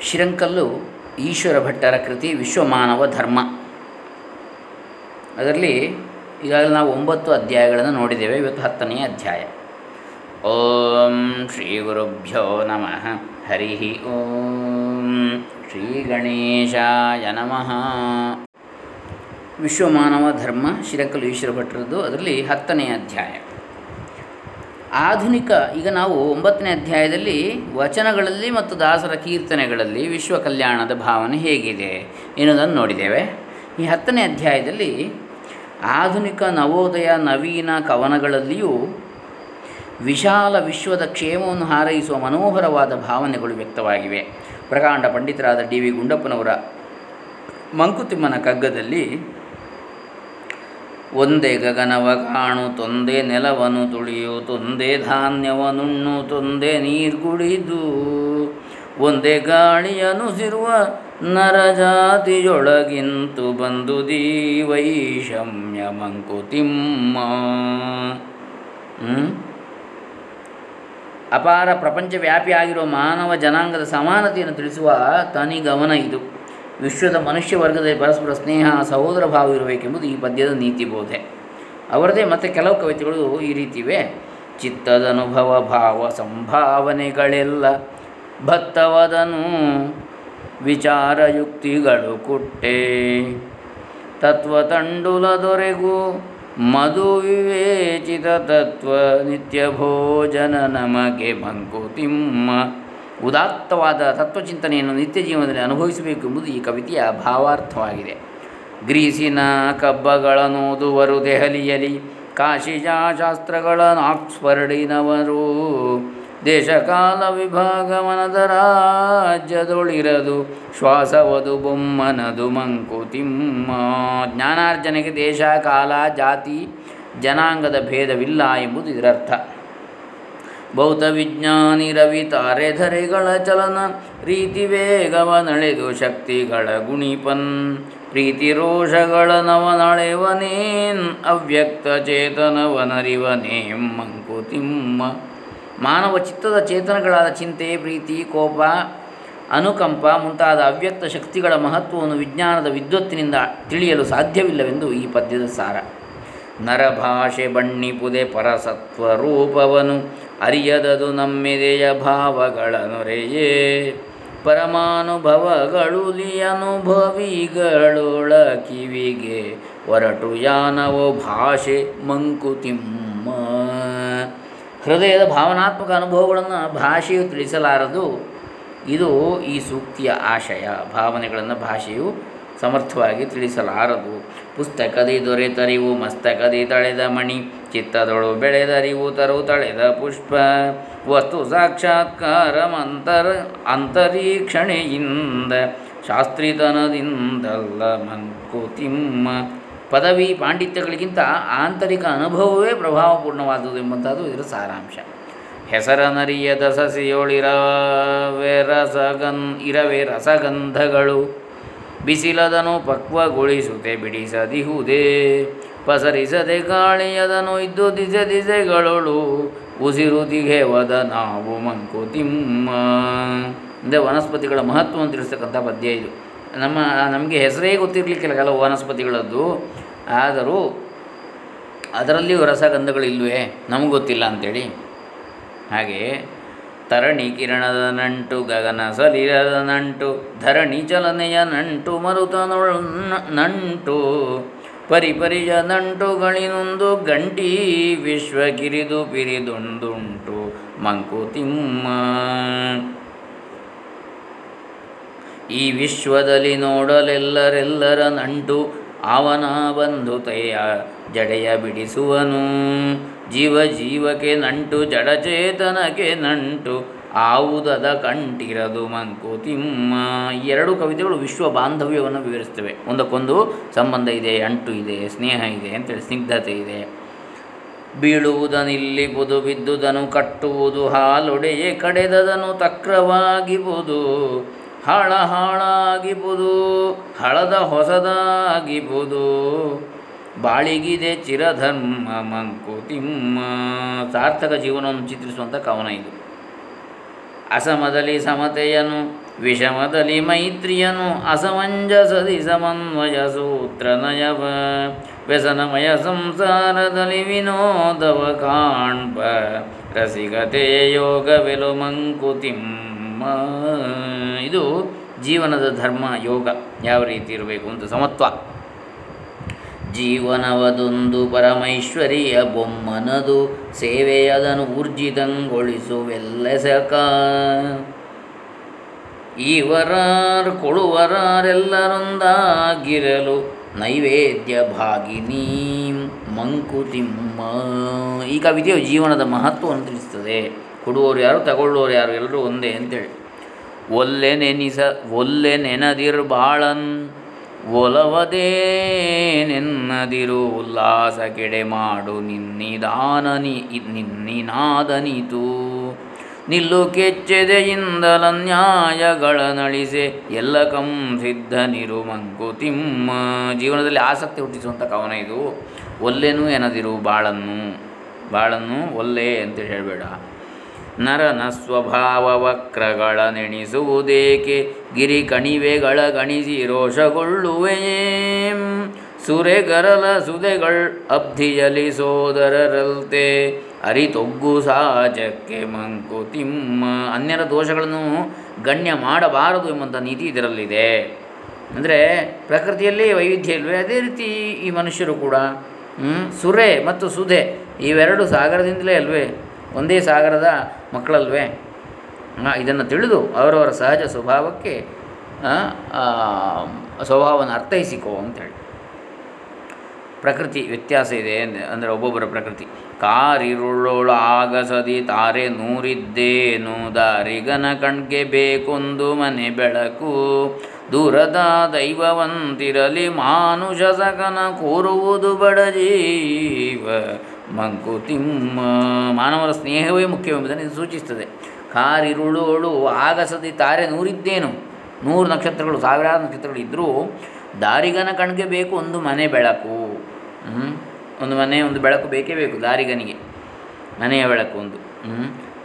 ಶಿರಂಕಲ್ಲು ಈಶ್ವರ ಭಟ್ಟರ ಕೃತಿ ವಿಶ್ವಮಾನವ ಧರ್ಮ. ಅದರಲ್ಲಿ ಈಗಾಗಲೇ ನಾವು ಒಂಬತ್ತು ಅಧ್ಯಾಯಗಳನ್ನು ನೋಡಿದ್ದೇವೆ, ಇವತ್ತು ಹತ್ತನೆಯ ಅಧ್ಯಾಯ. ಓಂ ಶ್ರೀ ಗುರುಭ್ಯೋ ನಮಃ. ಹರಿ ಓಂ ಶ್ರೀ ಗಣೇಶಾಯ ನಮಃ. ವಿಶ್ವಮಾನವ ಧರ್ಮ ಶಿರಕಲು ಈಶ್ವರ ಭಟ್ಟರದ್ದು, ಅದರಲ್ಲಿ ಹತ್ತನೆಯ ಅಧ್ಯಾಯ. ಆಧುನಿಕ, ಈಗ ನಾವು ಒಂಬತ್ತನೇ ಅಧ್ಯಾಯದಲ್ಲಿ ವಚನಗಳಲ್ಲಿ ಮತ್ತು ದಾಸರ ಕೀರ್ತನೆಗಳಲ್ಲಿ ವಿಶ್ವ ಕಲ್ಯಾಣದ ಭಾವನೆ ಹೇಗಿದೆ ಎನ್ನುವುದನ್ನು ನೋಡಿದ್ದೇವೆ. ಈ ಹತ್ತನೇ ಅಧ್ಯಾಯದಲ್ಲಿ ಆಧುನಿಕ ನವೋದಯ ನವೀನ ಕವನಗಳಲ್ಲಿಯೂ ವಿಶಾಲ ವಿಶ್ವದ ಕ್ಷೇಮವನ್ನು ಹಾರೈಸುವ ಮನೋಹರವಾದ ಭಾವನೆಗಳು ವ್ಯಕ್ತವಾಗಿವೆ. ಪ್ರಕಾಂಡ ಪಂಡಿತರಾದ ಡಿ ವಿ ಗುಂಡಪ್ಪನವರ ಮಂಕುತಿಮ್ಮನ ಕಗ್ಗದಲ್ಲಿ ಒಂದೇ ಗಗನವ ಕಾಣು, ತೊಂದೆ ನೆಲವನು ತುಳಿಯು, ತೊಂದೆ ಧಾನ್ಯವನುಣ್ಣು, ತೊಂದೆ ನೀರ್ಗುಳಿದು ಒಂದೇ ಗಾಳಿಯನುಸಿರುವ ನರಜಾತಿಯೊಳಗಿಂತು ಬಂದು ವೈಷಮ್ಯ ಮಂಕುತಿಮ್ಮ ಅಪಾರ ಪ್ರಪಂಚವ್ಯಾಪಿಯಾಗಿರುವ ಮಾನವ ಜನಾಂಗದ ಸಮಾನತೆಯನ್ನು ತಿಳಿಸುವ ತನಿಗಮನ ಇದು. ವಿಶ್ವದ ಮನುಷ್ಯ ವರ್ಗದಲ್ಲಿ ಪರಸ್ಪರ ಸ್ನೇಹ, ಸಹೋದರ ಭಾವ ಇರಬೇಕೆಂಬುದು ಈ ಪದ್ಯದ ನೀತಿ ಬೋಧೆ. ಅವರದೇ ಮತ್ತು ಕೆಲವು ಕವಿತೆಗಳು ಈ ರೀತಿವೆ. ಚಿತ್ತದನುಭವ, ಭಾವ, ಸಂಭಾವನೆಗಳೆಲ್ಲ ಭತ್ತವದನು, ವಿಚಾರಯುಕ್ತಿಗಳು ಕುಟ್ಟೆ. ತತ್ವ ತಂಡುಲ ದೊರೆಗೂ, ಮಧು ವಿವೇಚಿತ ತತ್ವ ನಿತ್ಯ ಭೋಜನ ನಮಗೆ ಮಂಕುತಿಮ್ಮ ಉದಾತ್ತವಾದ ತತ್ವಚಿಂತನೆಯನ್ನು ನಿತ್ಯ ಜೀವನದಲ್ಲಿ ಅನುಭವಿಸಬೇಕು ಎಂಬುದು ಈ ಕವಿತೆಯ ಭಾವಾರ್ಥವಾಗಿದೆ. ಗ್ರೀಸಿನ ಕಬ್ಬಗಳನ್ನೋದುವರು ದೆಹಲಿಯಲಿ ಕಾಶಿಜಾ ಶಾಸ್ತ್ರಗಳನ್ನು ಆಕ್ಸ್ಫರ್ಡಿನವರು, ದೇಶಕಾಲ ವಿಭಾಗ ಮನದ ರಾಜ್ಯದೊಳಿರದು, ಶ್ವಾಸವದು ಬೊಮ್ಮನದು ಮಂಕುತಿಮ್ಮ ಜ್ಞಾನಾರ್ಜನೆಗೆ ದೇಶ, ಕಾಲ, ಜಾತಿ, ಜನಾಂಗದ ಭೇದವಿಲ್ಲ ಎಂಬುದು ಇದರರ್ಥ. ಭೌತ ವಿಜ್ಞಾನಿ ರವಿ ತಾರೆಧರೆಗಳ ಚಲನ, ರೀತಿ ವೇಗವ ನಳೆದು ಶಕ್ತಿಗಳ ಗುಣಿಪನ್. ಪ್ರೀತಿ ರೋಷಗಳ ನವನಳೆವನೇನ್ ಅವ್ಯಕ್ತ ಚೇತನವನರಿವನೇಂ ಮಂಕುತಿಮ್ಮ ಮಾನವ ಚಿತ್ತದ ಚೇತನಗಳಾದ ಚಿಂತೆ, ಪ್ರೀತಿ, ಕೋಪ, ಅನುಕಂಪ ಮುಂತಾದ ಅವ್ಯಕ್ತ ಶಕ್ತಿಗಳ ಮಹತ್ವವನ್ನು ವಿಜ್ಞಾನದ ವಿದ್ವತ್ತಿನಿಂದ ತಿಳಿಯಲು ಸಾಧ್ಯವಿಲ್ಲವೆಂದು ಈ ಪದ್ಯದ ಸಾರ. ನರಭಾಷೆ ಬಣ್ಣಿಪುದೆ ಪರಸತ್ವ ರೂಪವನು ಅರಿಯದದು ನಮ್ಮಿದೆಯ ಭಾವಗಳ ಪರಮಾನುಭವಗಳು ಅನುಭವಿಗಳೊಳ ಕಿವಿಗೆ ಹೊರಟು ಯಾನವೋ ಭಾಷೆ ಮಂಕುತಿಮ್ಮ. ಹೃದಯದ ಭಾವನಾತ್ಮಕ ಅನುಭವಗಳನ್ನು ಭಾಷೆಯು ತಿಳಿಸಲಾರದು. ಇದು ಈ ಸೂಕ್ತಿಯ ಆಶಯ. ಭಾವನೆಗಳನ್ನು ಭಾಷೆಯು ಸಮರ್ಥವಾಗಿ ತಿಳಿಸಲಾರದು. ಪುಸ್ತಕದಿ ದೊರೆತರಿವು, ಮಸ್ತಕದಿ ತಳೆದ ಮಣಿ, ಚಿತ್ತದೊಳು ಬೆಳೆದರಿವು, ತರು ತಳೆದ ಪುಷ್ಪ. ವಸ್ತು ಸಾಕ್ಷಾತ್ಕಾರ ಮಂತರ, ಅಂತರೀಕ್ಷಣೆಯಿಂದ, ಶಾಸ್ತ್ರಿತನದಿಂದಲ್ಲ ಮಂಕುತಿಮ್ಮ ಪದವಿ ಪಾಂಡಿತ್ಯಗಳಿಗಿಂತ ಆಂತರಿಕ ಅನುಭವವೇ ಪ್ರಭಾವಪೂರ್ಣವಾದುದು ಎಂಬಂಥದ್ದು ಇದರ ಸಾರಾಂಶ. ಹೆಸರನರಿಯದ ಸಸಿಯೊಳಿರವೆ ರಸಗನ್, ಇರವೆ ರಸಗಂಧಗಳು. ಬಿಸಿಲದನು ಪಕ್ವಗೊಳಿಸುತ್ತೆ ಬಿಡಿಸದಿಹುದೇ ಪಸರಿಸದೆ ಗಾಳಿಯದನು ಇದ್ದು ದಿಸೆ ದಿಸೆಗಳೊಳು ಉಸಿರು ದಿಗೆವದ ನಾವು ಮಂಕುತಿಮ್ಮ ಅಂದರೆ ವನಸ್ಪತಿಗಳ ಮಹತ್ವವನ್ನು ತಿಳಿಸ್ತಕ್ಕಂಥ ಪದ್ಯ ಇದು. ನಮ್ಮ, ನಮಗೆ ಹೆಸರೇ ಗೊತ್ತಿರಲಿಕ್ಕಿಲ್ಲ ಕೆಲವು ವನಸ್ಪತಿಗಳದ್ದು. ಆದರೂ ಅದರಲ್ಲಿಯೂ ರಸಗಂಧಗಳಿಲ್ವೇ? ನಮಗೆ ಗೊತ್ತಿಲ್ಲ ಅಂಥೇಳಿ ಹಾಗೆ ತರಣಿ ಕಿರಣದ ನಂಟು ಗಗನ ಸಲಿರದ ನಂಟು ಧರಣಿ ಚಲನೆಯ ನಂಟು ಮರುತ ನಂಟು ಪರಿಪರಿಯ ನಂಟುಗಳಿನೊಂದು ಗಂಟಿ ವಿಶ್ವ ಕಿರಿದು ಮಂಕುತಿಮ್ಮ. ಈ ವಿಶ್ವದಲ್ಲಿ ನೋಡಲೆಲ್ಲರೆಲ್ಲರ ನಂಟು ಅವನ ಬಂಧುತೆಯ ಜಡೆಯ ಬಿಡಿಸುವನು. ಜೀವ ಜೀವಕ್ಕೆ ನಂಟು ಜಡಚೇತನಕ್ಕೆ ನಂಟು, ಆವುದದ ಕಂಟಿರದು ಮಂಕುತಿಮ್ಮ ಈ ಎರಡು ಕವಿತೆಗಳು ವಿಶ್ವ ಬಾಂಧವ್ಯವನ್ನು ವಿವರಿಸ್ತವೆ ಒಂದಕ್ಕೊಂದು ಸಂಬಂಧ ಇದೆ, ಅಂಟು ಇದೆ, ಸ್ನೇಹ ಇದೆ ಅಂತೇಳಿ ಸ್ನಿಗ್ಧತೆ ಇದೆ. ಬೀಳುವುದನಿಲ್ಲಿ ಬುದು ಬಿದ್ದುದನು, ಕಟ್ಟುವುದು ಹಾಲೊಡೆಯೇ, ಕಡೆದದನು ತಕ್ರವಾಗಿಬುದು. ಹಾಳ ಹಾಳಾಗಿಬುದು ಹಳದ ಹೊಸದಾಗಿಬುದು. ಬಾಳಿಗಿದೆ ಚಿರಧರ್ಮ ಮಂಕುತಿಮ್ಮ ಸಾರ್ಥಕ ಜೀವನವನ್ನು ಚಿತ್ರಿಸುವಂಥ ಕವನ ಇದು. ಅಸಮದಲ್ಲಿ ಸಮತೆಯನು, ವಿಷಮದಲ್ಲಿ ಮೈತ್ರಿಯನು, ಅಸಮಂಜಸದಿ ಸಮನ್ವಯ ಸೂತ್ರ ನಯವ ವ್ಯಸನಮಯ ಸಂಸಾರದಲ್ಲಿ ವಿನೋದವ ಕಾಣ್ಪ ರಸಿಕತೆಯ ಯೋಗವೆಲು ಮಂಕುತಿಮ್ಮ ಇದು ಜೀವನದ ಧರ್ಮ, ಯೋಗ ಯಾವ ರೀತಿ ಇರಬೇಕು ಅಂತ ಸಮತ್ವ. ಜೀವನವದೊಂದು ಪರಮೈಶ್ವರಿಯ ಬೊಮ್ಮನದು ಸೇವೆಯದನು ಊರ್ಜಿತಂಗೊಳಿಸುವೆಲ್ಲೆಸಕ ಈವರಾರ್ ಕೊಳುವರಾರೆಲ್ಲರೊಂದಾಗಿರಲು ನೈವೇದ್ಯ ಭಾಗಿನಿ ಮಂಕುತಿಮ್ಮ. ಈ ಕವಿತೆಯು ಜೀವನದ ಮಹತ್ವವನ್ನು ತಿಳಿಸ್ತದೆ. ಕೊಡುವವರು ಯಾರು ತಗೊಳ್ಳೋರು ಯಾರು, ಎಲ್ಲರೂ ಒಂದೇ ಅಂತೇಳಿ. ಒಲ್ಲೆ ನೆನಿಸ ಒಲ್ಲೆ ನೆನದಿರು ಬಾಳನ್, ಒಲವದೇ ನೆನ್ನದಿರು ಉಲ್ಲಾಸ ಕೆಡೆ ಮಾಡು ನಿನ್ನಿದಾನನಿ ನಿನ್ನಿನಾದನಿತು. ನಿಲ್ಲು ಕೆಚ್ಚೆದೆಯಿಂದಲ ನ್ಯಾಯಗಳ ನಳಿಸೆ, ಎಲ್ಲ ಕಂ ಸಿದ್ಧನಿರು ಮಂಕುತಿಮ್ಮ ಜೀವನದಲ್ಲಿ ಆಸಕ್ತಿ ಹುಟ್ಟಿಸುವಂಥ ಕವನ ಇದು. ಒಲ್ಲೆನೂ ಎನದಿರು ಬಾಳನ್ನು ಬಾಳನ್ನು ಒಲ್ಲೆ ಅಂತೇಳಿ ಹೇಳಬೇಡ. ನರನ ಸ್ವಭಾವ ವಕ್ರಗಳ ನೆಣಿಸುವುದೇಕೆ ಗಿರಿ ಕಣಿವೆಗಳ ಗಣಿಸಿ ರೋಷಗೊಳ್ಳುವೆಯೇಂ ಸುರೆಗರಲ ಸುದೆಗಳ ಅಬ್ಧಿಯಲಿ ಸೋದರರಲ್ತೆ. ಅರಿತೊಗ್ಗು ಸಾಜಕ್ಕೆ ಮಂಕುತಿಮ್ಮ ಅನ್ಯರ ದೋಷಗಳನ್ನು ಗಣ್ಯ ಮಾಡಬಾರದು ಎಂಬಂಥ ನೀತಿ ಇದರಲ್ಲಿದೆ. ಅಂದರೆ ಪ್ರಕೃತಿಯಲ್ಲಿ ವೈವಿಧ್ಯ ಇಲ್ವೇ? ಅದೇ ರೀತಿ ಈ ಮನುಷ್ಯರು ಕೂಡ? ಸುರೆ ಮತ್ತು ಸುಧೆ ಇವೆರಡು ಸಾಗರದಿಂದಲೇ ಅಲ್ವೇ? ಒಂದೇ ಸಾಗರದ ಮಕ್ಕಳಲ್ವೇ? ಇದನ್ನು ತಿಳಿದು ಅವರವರ ಸಹಜ ಸ್ವಭಾವಕ್ಕೆ ಸ್ವಭಾವವನ್ನು ಅರ್ಥೈಸಿಕೋ ಅಂತೇಳಿ. ಪ್ರಕೃತಿ ವ್ಯತ್ಯಾಸ ಇದೆ ಅಂದೆ, ಅಂದರೆ ಒಬ್ಬೊಬ್ಬರ ಪ್ರಕೃತಿ. ಕಾರಿರುಳ್ಳೋಳು ಆಗಸದಿ ತಾರೆ ನೂರಿದ್ದೇನು, ದಾರಿಗನ ಕಣ್ಗೆ ಬೇಕೊಂದು ಮನೆ ಬೆಳಕು. ದೂರದ ದೈವವಂತಿರಲಿ, ಮಾನುಷ ಸಕನ ಕೂರುವುದು ಬಡ ಜೀವ. ಮಂಕುತಿಮ್ಮ ಮಾನವರ ಸ್ನೇಹವೇ ಮುಖ್ಯವೆಂಬುದನ್ನು ಇದು ಸೂಚಿಸುತ್ತದೆ. ಕಾರಿರುಳೋಳು ಆಗಸದಿ ತಾರೆ ನೂರಿದ್ದೇನು. ನೂರು ನಕ್ಷತ್ರಗಳು, ಸಾವಿರಾರು ನಕ್ಷತ್ರಗಳು ಇದ್ದರೂ ದಾರಿಗನ ಕಣ್ಗೆ ಬೇಕು ಒಂದು ಮನೆ ಬೆಳಕು. ಒಂದು ಮನೆ, ಒಂದು ಬೆಳಕು ಬೇಕೇ ಬೇಕು ದಾರಿಗನಿಗೆ. ಮನೆಯ ಬೆಳಕು ಒಂದು?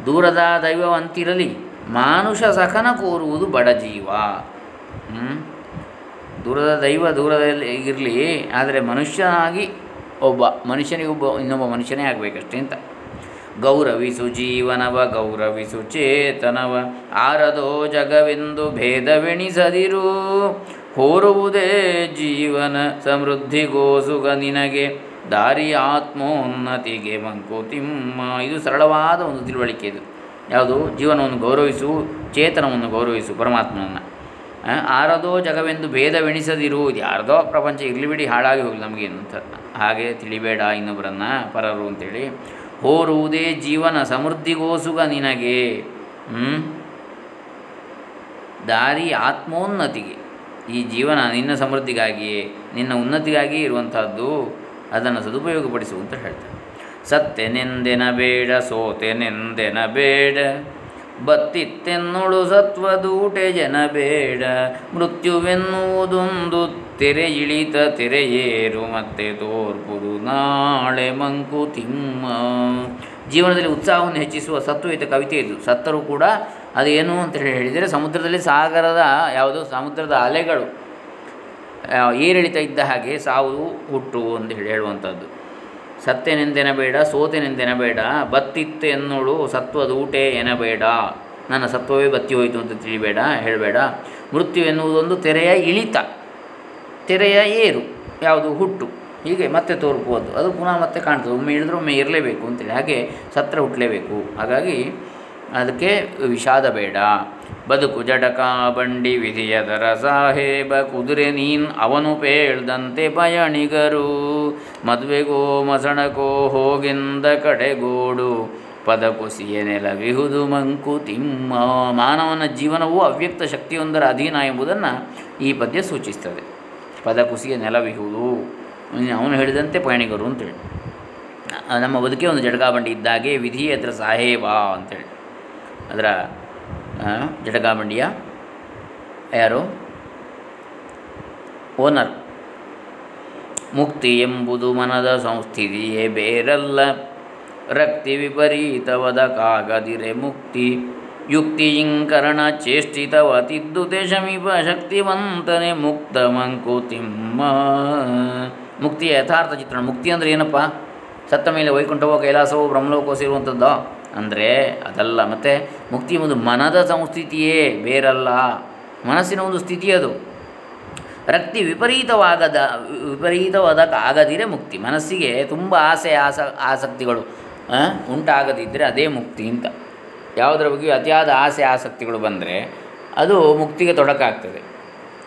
ದೂರದ ದೈವವಂತಿರಲಿ. ಮಾನುಷ ಸಖನ ಕೋರುವುದು ಬಡ ಜೀವ. ದೂರದ ದೈವ ದೂರದಲ್ಲಿ ಇರಲಿ, ಆದರೆ ಮನುಷ್ಯನಾಗಿ ಒಬ್ಬ ಮನುಷ್ಯನಿಗೊಬ್ಬ ಇನ್ನೊಬ್ಬ ಮನುಷ್ಯನೇ ಆಗಬೇಕಷ್ಟೇ ಅಂತ. ಗೌರವಿಸು ಜೀವನವ, ಗೌರವಿಸು ಚೇತನವ. ಆರದೋ ಜಗವೆಂದು ಭೇದವೆಣಿಸದಿರು. ಹೋರುವುದೇ ಜೀವನ ಸಮೃದ್ಧಿಗೋಸುಗ ನಿನಗೆ. ದಾರಿ ಆತ್ಮೋನ್ನತಿಗೆ ಮಂಕುತಿಮ್ಮ ಇದು ಸರಳವಾದ ಒಂದು ತಿಳುವಳಿಕೆ ಇದು. ಯಾವುದು? ಜೀವನವನ್ನು ಗೌರವಿಸು, ಚೇತನವನ್ನು ಗೌರವಿಸು ಪರಮಾತ್ಮನನ್ನು. ಆರದೋ ಜಗವೆಂದು ಭೇದವೆಣಿಸದಿರು. ಇದು ಯಾರದೋ ಪ್ರಪಂಚ ಇರಲಿ ಬಿಡಿ ಹಾಳಾಗಿ ಹೋಗಲಿ ನಮಗೇನು ಅಂತ ಹಾಗೆ ತಿಳಿಬೇಡ ಇನ್ನೊಬ್ಬರನ್ನು ಪರರು ಅಂತೇಳಿ. ಹೋರುವುದೇ ಜೀವನ ಸಮೃದ್ಧಿಗೋಸುಗ ನಿನಗೆ. ದಾರಿ ಆತ್ಮೋನ್ನತಿಗೆ. ಈ ಜೀವನ ನಿನ್ನ ಸಮೃದ್ಧಿಗಾಗಿಯೇ, ನಿನ್ನ ಉನ್ನತಿಗಾಗಿ ಇರುವಂಥದ್ದು ಅದನ್ನು ಸದುಪಯೋಗಪಡಿಸು ಅಂತ ಹೇಳ್ತಾರೆ ಸತ್ಯನೆಂದೆನ ಬೇಡ ಬೇಡ ಬತ್ತಿತ್ತೆನ್ನುಳು ಸತ್ವದೂಟೆ ಜನ ಬೇಡ. ಮೃತ್ಯುವೆನ್ನುವುದೊಂದು ತೆರೆ ಇಳಿತ ತೆರೆಯೇರು ಮತ್ತೆ ತೋರ್ಪುರು ನಾಳೆ ಮಂಕುತಿಮ್ಮ ಜೀವನದಲ್ಲಿ ಉತ್ಸಾಹವನ್ನು ಹೆಚ್ಚಿಸುವ ಸತ್ವಯುತ ಕವಿತೆ ಇದು. ಸತ್ತರೂ ಕೂಡ ಅದೇನು ಅಂತ ಹೇಳಿ ಹೇಳಿದರೆ ಸಮುದ್ರದಲ್ಲಿ ಸಾಗರದ ಯಾವುದು? ಸಮುದ್ರದ ಅಲೆಗಳು. ಏರಿಳಿತ ಇದ್ದ ಹಾಗೆ ಸಾವು ಹುಟ್ಟು ಅಂತ ಹೇಳಿ ಹೇಳುವಂಥದ್ದು. ಸತ್ಯನೆಂದೆನಬೇಡ, ಸೋತೆನೆಂದೆನಬೇಡ, ಬತ್ತಿತ್ತು ಎನ್ನುಳು ಸತ್ವದ ಏನ ಎನಬೇಡ. ನನ್ನ ಸತ್ವವೇ ಬತ್ತಿ ಹೋಯಿತು ಅಂತ ತಿಳಿಬೇಡ, ಹೇಳಬೇಡ. ಮೃತ್ಯು ಎನ್ನುವುದೊಂದು ತೆರೆಯ ಇಳಿತ, ತೆರೆಯ ಏರು, ಯಾವುದು ಹುಟ್ಟು. ಹೀಗೆ ಮತ್ತೆ ತೋರ್ಪುವುದು ಅದು. ಪುನಃ ಮತ್ತೆ ಕಾಣ್ತದೆ. ಒಮ್ಮೆ ಇಳಿದ್ರೆ ಒಮ್ಮೆ ಇರಲೇಬೇಕು ಅಂತೇಳಿ. ಹಾಗೆ ಸತ್ರ ಹುಟ್ಟಲೇಬೇಕು ಹಾಗಾಗಿ ಅದಕ್ಕೆ ವಿಷಾದ ಬೇಡ. ಬದುಕು ಜಡಕ ಬಂಡಿ ವಿಧಿಯದರ ಸಾಹೇಬ ಕುದುರೆ ನೀನ್ ಅವನು ಪೇಳ್ದಂತೆ ಪಯಣಿಗರು. ಮದುವೆಗೋ ಮಸಣಕೋ ಹೋಗೆಂದ ಕಡೆಗೋಡು. ಪದ ಕುಸಿಯ ನೆಲವಿಹುದು ಮಂಕುತಿಮ್ಮ ಮಾನವನ ಜೀವನವು ಅವ್ಯಕ್ತ ಶಕ್ತಿಯೊಂದರ ಅಧೀನ ಎಂಬುದನ್ನು ಈ ಪದ್ಯ ಸೂಚಿಸ್ತದೆ. ಪದ ಕುಸಿಯ ನೆಲವಿಹುದು. ಅವನು ಹೇಳಿದಂತೆ ಪಯಣಿಗರು ಅಂತೇಳಿ. ನಮ್ಮ ಬದುಕೇ ಒಂದು ಜಟಕಾಬಂಡಿ ಇದ್ದಾಗೆ ವಿಧಿ ಅದರ ಸಾಹೇಬ ಅಂತೇಳಿ. ಅದರ ಆ, ಜಟಕಾಬಂಡಿಯ ಯಾರು? ಓನರ್. ಮುಕ್ತಿ ಎಂಬುದು ಮನದ ಸಂಸ್ಥಿತಿಯೇ ಬೇರಲ್ಲ. ರಕ್ತಿ ವಿಪರೀತವದ ಕಾಗದಿರೆ ಮುಕ್ತಿ. ಯುಕ್ತಿಯಿಂಕರಣ ಚೇಷ್ಟಿತವತಿದ್ದುತೆ ಶಮೀಪ ಶಕ್ತಿವಂತನೆ ಮುಕ್ತ ಮಂಕುತಿಮ್ಮ ಮುಕ್ತಿಯ ಯಥಾರ್ಥ ಚಿತ್ರಣ. ಮುಕ್ತಿ ಅಂದರೆ ಏನಪ್ಪ? ಸತ್ತ ಮೇಲೆ ವೈಕುಂಠವೋ ಕೈಲಾಸವೋ ಬ್ರಹ್ಮಲೋಕೋ ಸೇರುವಂಥದ್ದೋ? ಅಂದರೆ ಅದಲ್ಲ. ಮತ್ತು ಮುಕ್ತಿ ಒಂದು ಮನದ ಸಂಸ್ಥಿತಿಯೇ ಬೇರಲ್ಲ. ಮನಸ್ಸಿನ ಒಂದು ಸ್ಥಿತಿ ಅದು. ರಕ್ತಿ ವಿಪರೀತವಾಗದ ವಿಪರೀತವಾದಕ್ಕಾಗದಿರೆ ಮುಕ್ತಿ. ಮನಸ್ಸಿಗೆ ತುಂಬ ಆಸೆ, ಆಸ, ಆಸಕ್ತಿಗಳು ಉಂಟಾಗದಿದ್ದರೆ ಅದೇ ಮುಕ್ತಿ ಅಂತ. ಯಾವುದರ ಬಗ್ಗೆಯೂ ಅತಿಯಾದ ಆಸೆ, ಆಸಕ್ತಿಗಳು ಬಂದರೆ ಅದು ಮುಕ್ತಿಗೆ ತೊಡಕಾಗ್ತದೆ.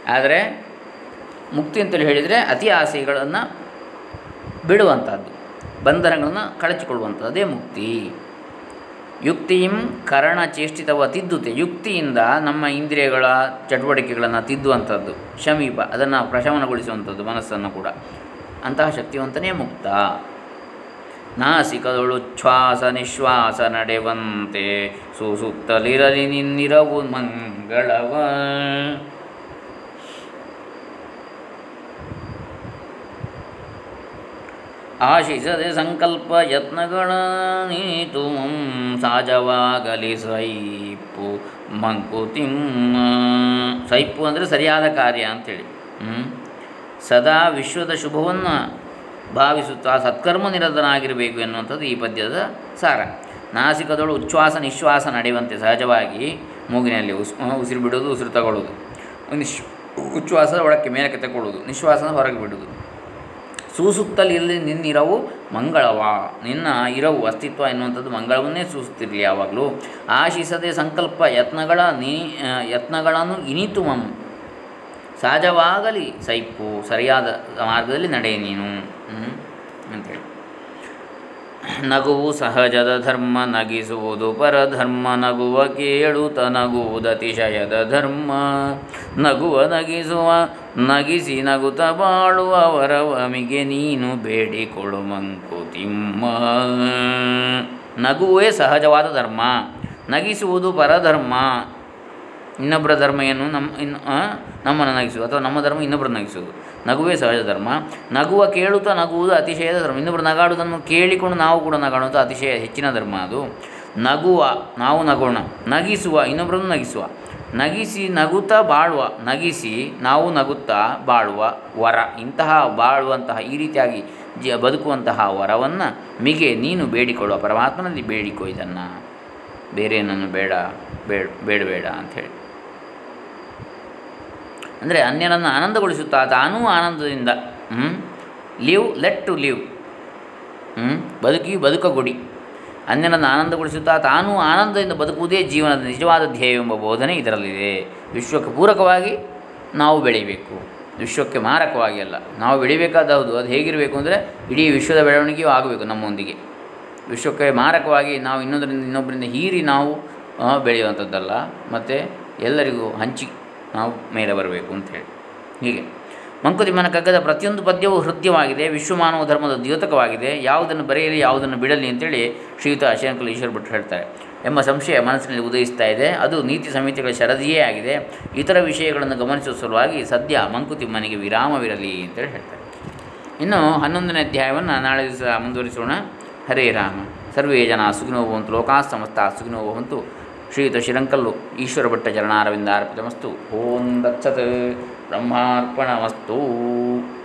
ಆದರೆ ಮುಕ್ತಿ ಅಂತೇಳಿ ಹೇಳಿದರೆ ಅತಿ ಆಸೆಗಳನ್ನು ಬಿಡುವಂಥದ್ದು ಬಂಧನಗಳನ್ನು ಕಳಚಿಕೊಳ್ಳುವಂಥದ್ದು ಅದೇ ಮುಕ್ತಿ. ಯುಕ್ತಿಯಂ ಕರಣ ಚೇಷ್ಟಿತವ ತಿದ್ದುತೆ. ಯುಕ್ತಿಯಿಂದ ನಮ್ಮ ಇಂದ್ರಿಯಗಳ ಚಟುವಟಿಕೆಗಳನ್ನು ತಿದ್ದುವಂಥದ್ದು ಶಮೀಪ ಅದನ್ನು ಪ್ರಶಮನಗೊಳಿಸುವಂಥದ್ದು ಮನಸ್ಸನ್ನು ಕೂಡ. ಅಂತಹ ಶಕ್ತಿವಂತನೇ ಮುಕ್ತ. ನಾಸಿಕದೊಳು ಶ್ವಾಸ ನಿಶ್ವಾಸ ನಡೆವಂತೆ ಸುಸುತ್ತಲಿರಲಿ ನಿನ್ನಿರವು ಮಂಗಳವ. ಆಶಿಸದೆ ಸಂಕಲ್ಪ ಯತ್ನಗಳ ನೀತು ಸಹಜವಾಗಲಿ ಸೈಪು ಮಂಕುತಿಮ್ಮ ಸೈಪು ಅಂದರೆ ಸರಿಯಾದ ಕಾರ್ಯ ಅಂಥೇಳಿ ಸದಾ ವಿಶ್ವದ ಶುಭವನ್ನು ಭಾವಿಸುತ್ತಾ ಸತ್ಕರ್ಮ ನಿರತನಾಗಿರಬೇಕು ಎನ್ನುವಂಥದ್ದು ಈ ಪದ್ಯದ ಸಾರ. ನಾಸಿಕದೊಳು ಉಚ್ಛ್ವಾಸ ನಿಶ್ವಾಸ ನಡೆಯುವಂತೆ ಸಹಜವಾಗಿ ಮೂಗಿನಲ್ಲಿ ಉಸ್ ಉಸಿರು ಬಿಡೋದು ಉಸಿರು ತಗೊಳ್ಳೋದು ನಿಶ್, ಉಚ್ಛ್ವಾಸದ ಒಳಕ್ಕೆ ಮೇಲಕ್ಕೆ ತಗೊಳ್ಳೋದು ನಿಶ್ವಾಸನ ಹೊರಗೆ ಬಿಡೋದು ಸೂಸುತ್ತಲಿರಲಿ ನಿನ್ನಿರವು ಮಂಗಳವ. ನಿನ್ನ ಇರವು ಅಸ್ತಿತ್ವ ಎನ್ನುವಂಥದ್ದು ಮಂಗಳವನ್ನೇ ಸೂಸುತ್ತಿರಲಿ ಯಾವಾಗಲೂ. ಆಶಿಸದೆ ಸಂಕಲ್ಪ ಯತ್ನಗಳ ನೀ ಯತ್ನಗಳನ್ನು ಇನಿತು ಮಂ. ಸಹಜವಾಗಲಿ ಸೈಪು ಸರಿಯಾದ ಮಾರ್ಗದಲ್ಲಿ ನಡೆ ನೀನು? ಅಂತೇಳಿ ನಗುವು ಸಹಜದ ಧರ್ಮ ನಗಿಸುವುದು, ಪರಧರ್ಮ ನಗುವ ಕೇಳುತ್ತ ನಗುವುದತಿಶಯದ ಧರ್ಮ. ನಗುವ ನಗಿಸುವ, ನಗಿಸಿ ನಗುತ್ತ ಬಾಳುವ ವರವಮಿಗೆ ನೀನು ಬೇಡಿಕೊಡು ಮಂಕುತಿಮ್ಮ ನಗುವೇ ಸಹಜವಾದ ಧರ್ಮ, ನಗಿಸುವುದು ಪರಧರ್ಮ. ಇನ್ನೊಬ್ಬರ ಧರ್ಮ ಏನು? ನಮ್ಮ ಇನ್ನು ನಮ್ಮನ್ನು ನಗಿಸುವುದು ಅಥವಾ ನಮ್ಮ ಧರ್ಮ ಇನ್ನೊಬ್ಬರನ್ನು ನಗಿಸುವುದು. ನಗುವೇ ಸಹಜ ಧರ್ಮ. ನಗುವ ಕೇಳುತ್ತಾ ನಗುವುದು ಅತಿಶಯದ ಧರ್ಮ. ಇನ್ನೊಬ್ಬರು ನಗಾಡುವುದನ್ನು ಕೇಳಿಕೊಂಡು ನಾವು ಕೂಡ ನಗಾಡುವಂಥ ಅತಿಶಯ ಹೆಚ್ಚಿನ ಧರ್ಮ ಅದು. ನಗುವ, ನಾವು ನಗೋಣ. ನಗಿಸುವ ಇನ್ನೊಬ್ಬರನ್ನು ನಗಿಸುವ. ನಗಿಸಿ ನಗುತ್ತಾ ಬಾಳುವ. ನಗಿಸಿ ನಾವು ನಗುತ್ತಾ ಬಾಳುವ ವರ. ಇಂತಹ ಬಾಳುವಂತಹ, ಈ ರೀತಿಯಾಗಿ ಜ ಬದುಕುವಂತಹ ವರವನ್ನು ಮಿಗೆ ನೀನು ಬೇಡಿಕೊಳ್ಳುವ. ಪರಮಾತ್ಮನಲ್ಲಿ ಬೇಡಿಕೋ ಇದನ್ನು. ಬೇರೆ ಬೇಡ ಬೇಡ, ಬೇಡಬೇಡ ಅಂಥೇಳಿ ಅಂದರೆ ಅನ್ಯರನ್ನು ಆನಂದಗೊಳಿಸುತ್ತಾ ತಾನೂ ಆನಂದದಿಂದ ಲಿವ್, ಲೆಟ್ ಟು ಲಿವ್ ಬದುಕಿ ಬದುಕಗೊಡಿ. ಅನ್ಯರನ್ನು ಆನಂದಗೊಳಿಸುತ್ತಾ ತಾನೂ ಆನಂದದಿಂದ ಬದುಕುವುದೇ ಜೀವನದ ನಿಜವಾದ ಧ್ಯೇಯ ಎಂಬ ಬೋಧನೆ ಇದರಲ್ಲಿದೆ. ವಿಶ್ವಕ್ಕೆ ಪೂರಕವಾಗಿ ನಾವು ಬೆಳೀಬೇಕು ವಿಶ್ವಕ್ಕೆ ಮಾರಕವಾಗಿ ಅಲ್ಲ, ನಾವು ಬೆಳಿಬೇಕಾದ ಹೌದು ಅದು ಹೇಗಿರಬೇಕು ಅಂದರೆ ಇಡೀ ವಿಶ್ವದ ಬೆಳವಣಿಗೆಯೂ ಆಗಬೇಕು ನಮ್ಮೊಂದಿಗೆ. ವಿಶ್ವಕ್ಕೆ ಮಾರಕವಾಗಿ ನಾವು ಇನ್ನೊಂದರಿಂದ ಇನ್ನೊಬ್ಬರಿಂದ ಹೀರಿ ನಾವು ಬೆಳೆಯುವಂಥದ್ದಲ್ಲ. ಮತ್ತು ಎಲ್ಲರಿಗೂ ಹಂಚಿ ನಾವು ಮೇಲೆ ಬರಬೇಕು ಅಂಥೇಳಿ ಹೀಗೆ. ಮಂಕುತಿಮ್ಮನ ಕಗ್ಗದ ಪ್ರತಿಯೊಂದು ಪದ್ಯವೂ ಹೃದಯವಾಗಿದೆ ವಿಶ್ವಮಾನವ ಧರ್ಮದ ದ್ಯೋತಕವಾಗಿದೆ, ಯಾವುದನ್ನು ಬರೆಯಲಿ, ಯಾವುದನ್ನು ಬಿಡಲಿ ಅಂತೇಳಿ ಶ್ರೀಯುತ ಅಶಂಕಲ್ ಈಶ್ವರ್ ಭಟ್ ಹೇಳ್ತಾರೆ. ಎಂಬ ಸಂಶಯ ಮನಸ್ಸಿನಲ್ಲಿ ಉದಯಿಸ್ತಾ ಇದೆ. ಅದು ನೀತಿ ಸಮಿತಿಗಳ ಶರದಿಯೇ ಆಗಿದೆ. ಇತರ ವಿಷಯಗಳನ್ನು ಗಮನಿಸುವ ಸಲುವಾಗಿ ಸದ್ಯ ಮಂಕುತಿಮ್ಮನಿಗೆ ವಿರಾಮವಿರಲಿ ಅಂತೇಳಿ ಹೇಳ್ತಾರೆ. ಇನ್ನು ಹನ್ನೊಂದನೇ ಅಧ್ಯಾಯವನ್ನು ನಾಳೆ ದಿವಸ ಮುಂದುವರಿಸೋಣ. ಹರೇ ರಾಮ. ಸರ್ವೇ ಜನ ಸುಖಿನೋ ಭವಂತು ಲೋಕಾ ಸಮಸ್ತ ಭವಂತು. ಶ್ರೀಯುತ ಶಿರಂಕಲ್ಲು ಈಶ್ವರ ಭಟ್ಟ ಚರಣಾರವಿಂದ ಅರ್ಪಿತಮಸ್ತು ಓಂ ದತ್ಸತ್ ಬ್ರಹ್ಮಾರ್ಪಣಮಸ್ತು.